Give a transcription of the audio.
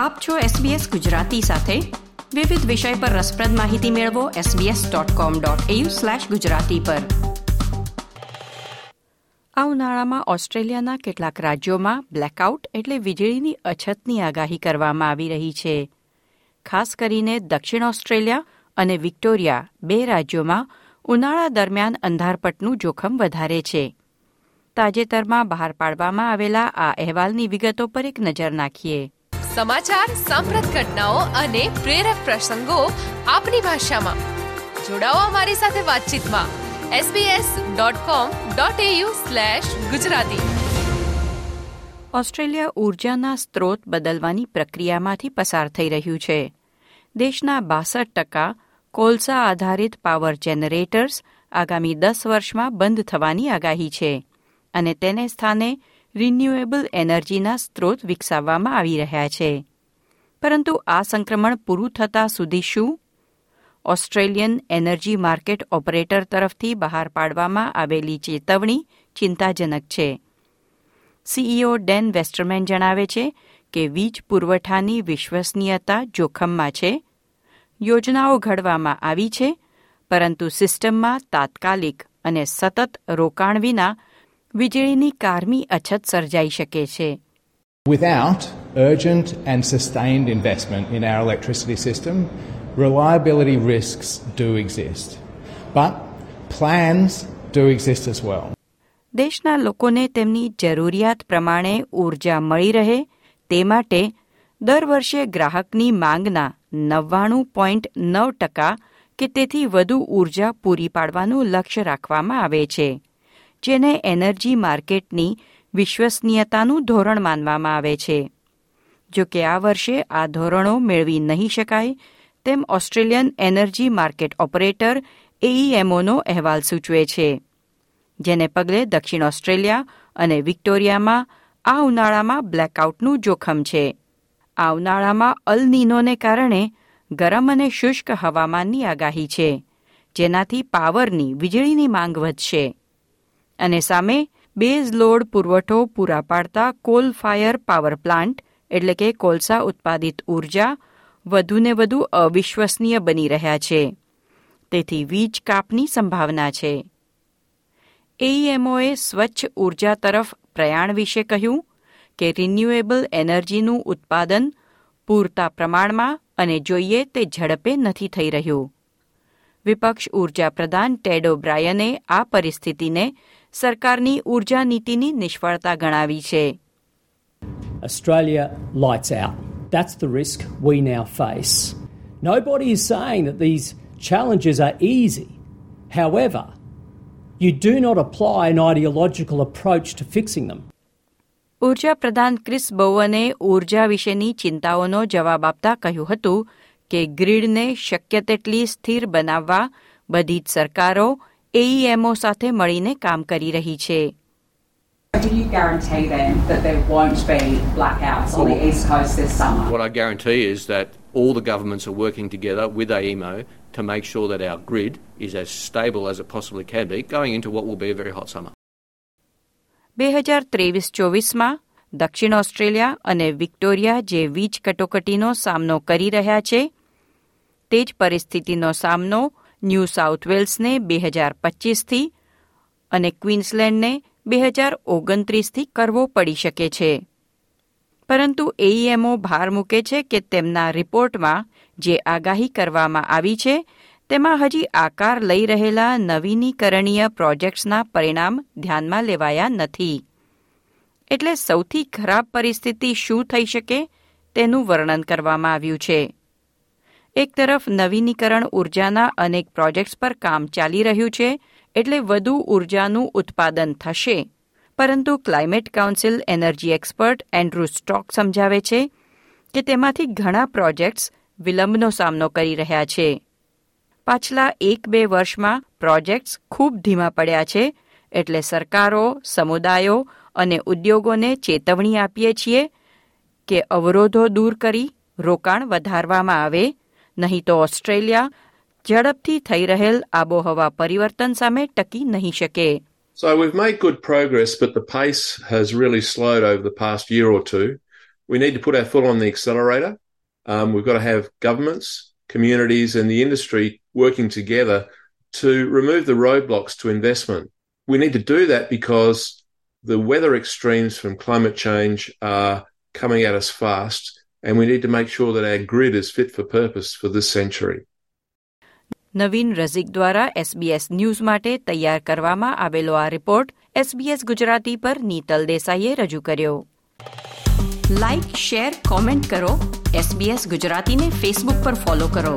આપ છો SBS ગુજરાતી સાથે. વિવિધ વિષય પર રસપ્રદ માહિતી મેળવો sbs.com.au/gujarati પર. આ ઉનાળામાં ઓસ્ટ્રેલિયાના કેટલાક રાજ્યોમાં બ્લેકઆઉટ એટલે વીજળીની અછતની આગાહી કરવામાં આવી રહી છે. ખાસ કરીને દક્ષિણ ઓસ્ટ્રેલિયા અને વિક્ટોરિયા બે રાજ્યોમાં ઉનાળા દરમિયાન અંધારપટનું જોખમ વધારે છે. તાજેતરમાં બહાર પાડવામાં આવેલા આ અહેવાલની વિગતો પર એક નજર નાખીએ. સમાચાર, સાંપ્રત ઘટનાઓ અને પ્રેરક પ્રસંગો આપની ભાષામાં. જોડાઓ અમારી સાથે વાતચીતમાં. sbs.com.au ગુજરાતી. ઓસ્ટ્રેલિયા ઉર્જાના સ્ત્રોત બદલવાની પ્રક્રિયામાંથી પસાર થઈ રહ્યું છે. દેશના બાસઠ ટકા કોલસા આધારિત પાવર જેનરેટર્સ આગામી દસ વર્ષમાં બંધ થવાની આગાહી છે અને તેને સ્થાને રિન્યુએબલ એનર્જીના સ્ત્રોત વિકસાવવામાં આવી રહ્યા છે. પરંતુ આ સંક્રમણ પૂરું થતાં સુધી શું? ઓસ્ટ્રેલિયન એનર્જી માર્કેટ ઓપરેટર તરફથી બહાર પાડવામાં આવેલી ચેતવણી ચિંતાજનક છે. સીઈઓ ડેન વેસ્ટરમેન જણાવે છે કે વીજ પુરવઠાની વિશ્વસનીયતા જોખમમાં છે. યોજનાઓ ઘડવામાં આવી છે, પરંતુ સિસ્ટમમાં તાત્કાલિક અને સતત રોકાણ વિના વીજળીની કારમી અછત સર્જાઈ શકે છે Without urgent and sustained investment in our electricity system, reliability risks do exist. But plans do exist as well. દેશના લોકોને તેમની જરૂરિયાત પ્રમાણે ઊર્જા મળી રહે તે માટે દર વર્ષે ગ્રાહકની માંગના નવ્વાણું પોઈન્ટ નવ ટકા કે તેથી વધુ ઊર્જા પૂરી પાડવાનું લક્ષ્ય રાખવામાં આવે છે જેને એનર્જી માર્કેટની વિશ્વસનીયતાનું ધોરણ માનવામાં આવે છે. જો કે આ વર્ષે આ ધોરણો મેળવી નહીં શકાય, તેમ ઓસ્ટ્રેલિયન એનર્જી માર્કેટ ઓપરેટર એઈએમઓનો અહેવાલ સૂચવે છે. જેને પગલે દક્ષિણ ઓસ્ટ્રેલિયા અને વિક્ટોરિયામાં આ ઉનાળામાં બ્લેકઆઉટનું જોખમ છે. આ ઉનાળામાં અલનીનોને કારણે ગરમ અને શુષ્ક હવામાનની આગાહી છે, જેનાથી પાવરની વીજળીની માંગ વધશે. અને સામે બેઝ લોડ પુરવઠો પૂરા પાડતા કોલ ફાયર પાવર પ્લાન્ટ, એટલે કે કોલસા ઉત્પાદિત ઊર્જા, વધુને વધુ અવિશ્વસનીય બની રહ્યા છે. તેથી વીજ કાપની સંભાવના છે. એઈએમઓએ સ્વચ્છ ઊર્જા તરફ પ્રયાણ વિશે કહ્યું કે રિન્યુએબલ એનર્જીનું ઉત્પાદન પૂરતા પ્રમાણમાં અને જોઈએ તે ઝડપે નથી થઈ રહ્યું. વિપક્ષ ઊર્જા પ્રધાન ટેડ ઓબ્રાયને આ પરિસ્થિતિને સરકારની ઊર્જા નીતિની નિષ્ફળતા ગણાવી છે Australia lights out. That's the risk we now face. Nobody is saying that these challenges are easy. However, you do not apply an ideological approach to fixing them. ઊર્જા પ્રધાન ક્રિસ બોવને ઊર્જા વિશેની ચિંતાઓનો જવાબ આપતા કહ્યું હતું કે ગ્રીડને શક્ય તેટલી સ્થિર બનાવવા બધી જ સરકારો એઈએમઓ સાથે મળીને કામ કરી રહી છે Do you guarantee then that there won't be blackouts on the east coast this summer? What I guarantee is that all the governments are working together with AEMO to make sure that our grid is as stable as it possibly can be going into what will be a very hot summer. બે હજાર ત્રેવીસ ચોવીસમાં દક્ષિણ Australia અને Victoria જે વીજ કટોકટીનો સામનો કરી રહ્યા છે તે જ પરિસ્થિતિનો સામનો ન્યૂ સાઉથ વેલ્સને બે હજાર પચીસથી અને ક્વીન્સલેન્ડને બે હજાર ઓગણત્રીસથી કરવો પડી શકે છે. પરંતુ એઈએમઓ ભાર મૂકે છે કે તેમના રિપોર્ટમાં જે આગાહી કરવામાં આવી છે, તેમાં હજી આકાર લઈ રહેલા નવીનીકરણીય પ્રોજેક્ટ્સના પરિણામ ધ્યાનમાં લેવાયા નથી. એટલે સૌથી ખરાબ પરિસ્થિતિ શું થઈ શકે તેનું વર્ણન કરવામાં આવ્યું છે. એક તરફ નવીનીકરણ ઉર્જાના અનેક પ્રોજેક્ટ્સ પર કામ ચાલી રહ્યું છે, એટલે વધુ ઉર્જાનું ઉત્પાદન થશે. પરંતુ climate council energy expert Andrew Stock સમજાવે છે કે તેમાંથી ઘણા પ્રોજેક્ટ્સ વિલંબનો સામનો કરી રહ્યા છે. પાછલા એક બે વર્ષમાં પ્રોજેક્ટ્સ ખૂબ ધીમા પડ્યા છે, એટલે સરકારો, સમુદાયો અને ઉદ્યોગોને ચેતવણી આપીએ છીએ કે અવરોધો દૂર કરી રોકાણ વધારવામાં આવે નહીં તો ઓસ્ટ્રેલિયા ઝડપથી થઈ રહેલ આબોહવા પરિવર્તન સામે ટકી નહીં શકે So we've made good progress, but the pace has really slowed over the past year or two we need to put our foot on the accelerator. Um, we've got to have governments, communities, and the industry working together to remove the roadblocks to investment. We need to do that because the weather extremes from climate change are coming at us fast, and we need to make sure that our grid is fit for purpose for this century. નવીન રઝીક દ્વારા SBS news માટે તૈયાર કરવામાં આવેલો આ report SBS Gujarati પર નીતલ દેસાઈએ રજૂ કર્યો લાઇક શેર કોમેન્ટ કરો એસબીએસ ગુજરાતીને ફેસબુક પર ફોલો કરો